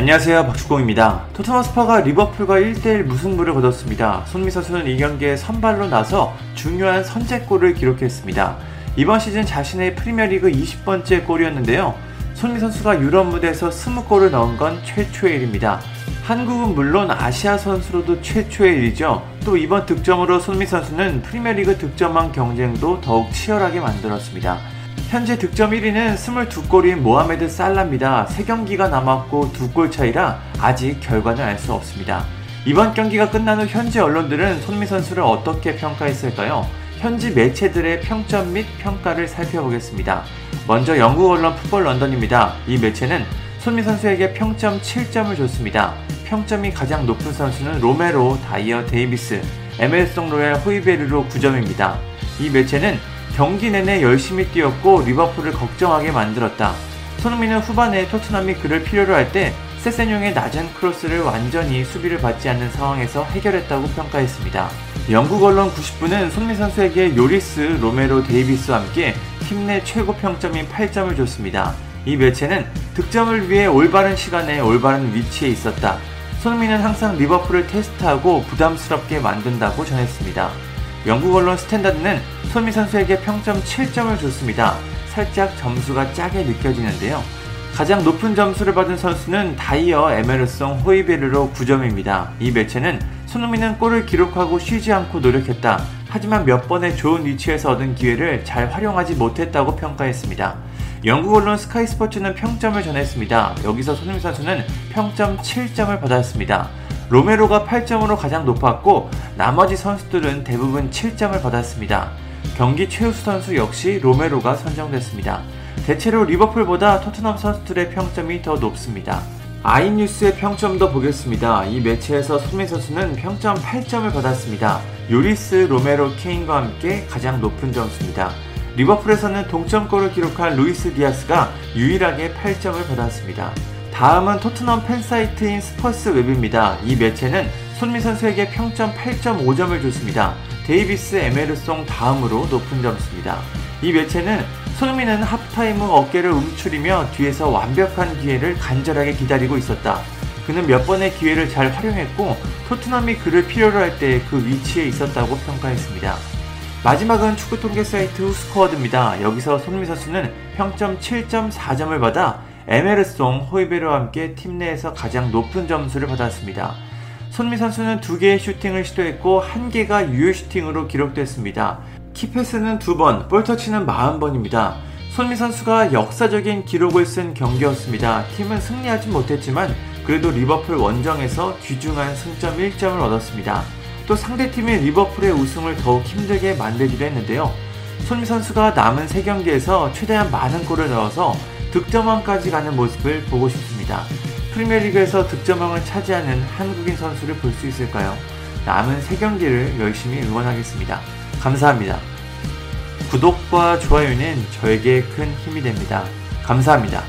안녕하세요 박주공입니다. 토트넘 스퍼스가 리버풀과 1대1 무승부를 거뒀습니다. 손흥민 선수는 이 경기에 선발로 나서 중요한 선제골을 기록했습니다. 이번 시즌 자신의 프리미어리그 20번째 골이었는데요. 손흥민 선수가 유럽 무대에서 20골을 넣은 건 최초의 일입니다. 한국은 물론 아시아 선수로도 최초의 일이죠. 또 이번 득점으로 손흥민 선수는 프리미어리그 득점왕 경쟁도 더욱 치열하게 만들었습니다. 현재 득점 1위는 22골인 모하메드 살라입니다. 3경기가 남았고 2골 차이라 아직 결과는 알 수 없습니다. 이번 경기가 끝난 후 현지 언론들은 손흥민 선수를 어떻게 평가했을까요? 현지 매체들의 평점 및 평가를 살펴보겠습니다. 먼저 영국 언론 풋볼 런던입니다. 이 매체는 손흥민 선수에게 평점 7점을 줬습니다. 평점이 가장 높은 선수는 로메로, 다이어, 데이비스, 에메르송 로얄, 호이베르로 9점입니다. 이 매체는 경기 내내 열심히 뛰었고 리버풀을 걱정하게 만들었다. 손흥민은 후반에 토트넘이 그를 필요로 할 때 세세뇽의 낮은 크로스를 완전히 수비를 받지 않는 상황에서 해결했다고 평가했습니다. 영국 언론 90분은 손흥민 선수에게 요리스, 로메로, 데이비스와 함께 팀 내 최고 평점인 8점을 줬습니다. 이 매체는 득점을 위해 올바른 시간에 올바른 위치에 있었다. 손흥민은 항상 리버풀을 테스트하고 부담스럽게 만든다고 전했습니다. 영국 언론 스탠다드는 손흥민 선수에게 평점 7점을 줬습니다. 살짝 점수가 짜게 느껴지는데요. 가장 높은 점수를 받은 선수는 다이어 에메르송 호이베르로 9점입니다. 이 매체는 손흥민은 골을 기록하고 쉬지 않고 노력했다. 하지만 몇 번의 좋은 위치에서 얻은 기회를 잘 활용하지 못했다고 평가했습니다. 영국 언론 스카이 스포츠는 평점을 전했습니다. 여기서 손흥민 선수는 평점 7점을 받았습니다. 로메로가 8점으로 가장 높았고 나머지 선수들은 대부분 7점을 받았습니다. 경기 최우수 선수 역시 로메로가 선정됐습니다. 대체로 리버풀보다 토트넘 선수들의 평점이 더 높습니다. 아이뉴스의 평점도 보겠습니다. 이 매체에서 손흥민 선수는 평점 8점을 받았습니다. 요리스, 로메로, 케인과 함께 가장 높은 점수입니다. 리버풀에서는 동점골을 기록한 루이스 디아스가 유일하게 8점을 받았습니다. 다음은 토트넘 팬사이트인 스퍼스 웹입니다. 이 매체는 손흥민 선수에게 평점 8.5점을 줬습니다. 데이비스, 에메르송 다음으로 높은 점수입니다. 이 매체는 손흥민은 하프타임 후 어깨를 움츠리며 뒤에서 완벽한 기회를 간절하게 기다리고 있었다. 그는 몇 번의 기회를 잘 활용했고 토트넘이 그를 필요로 할 때 그 위치에 있었다고 평가했습니다. 마지막은 축구 통계 사이트 후스코어드입니다. 여기서 손흥민 선수는 평점 7.4점을 받아 에메르송, 호이베르와 함께 팀 내에서 가장 높은 점수를 받았습니다. 손미 선수는 두 개의 슈팅을 시도했고 한 개가 유효 슈팅으로 기록됐습니다. 키패스는 두 번, 볼터치는 40번입니다. 손미 선수가 역사적인 기록을 쓴 경기였습니다. 팀은 승리하지 못했지만 그래도 리버풀 원정에서 귀중한 승점 1점을 얻었습니다. 또 상대팀의 리버풀의 우승을 더욱 힘들게 만들기도 했는데요. 손미 선수가 남은 3경기에서 최대한 많은 골을 넣어서 득점왕까지 가는 모습을 보고 싶습니다. 프리미어리그에서 득점왕을 차지하는 한국인 선수를 볼 수 있을까요? 남은 3경기를 열심히 응원하겠습니다. 감사합니다. 구독과 좋아요는 저에게 큰 힘이 됩니다. 감사합니다.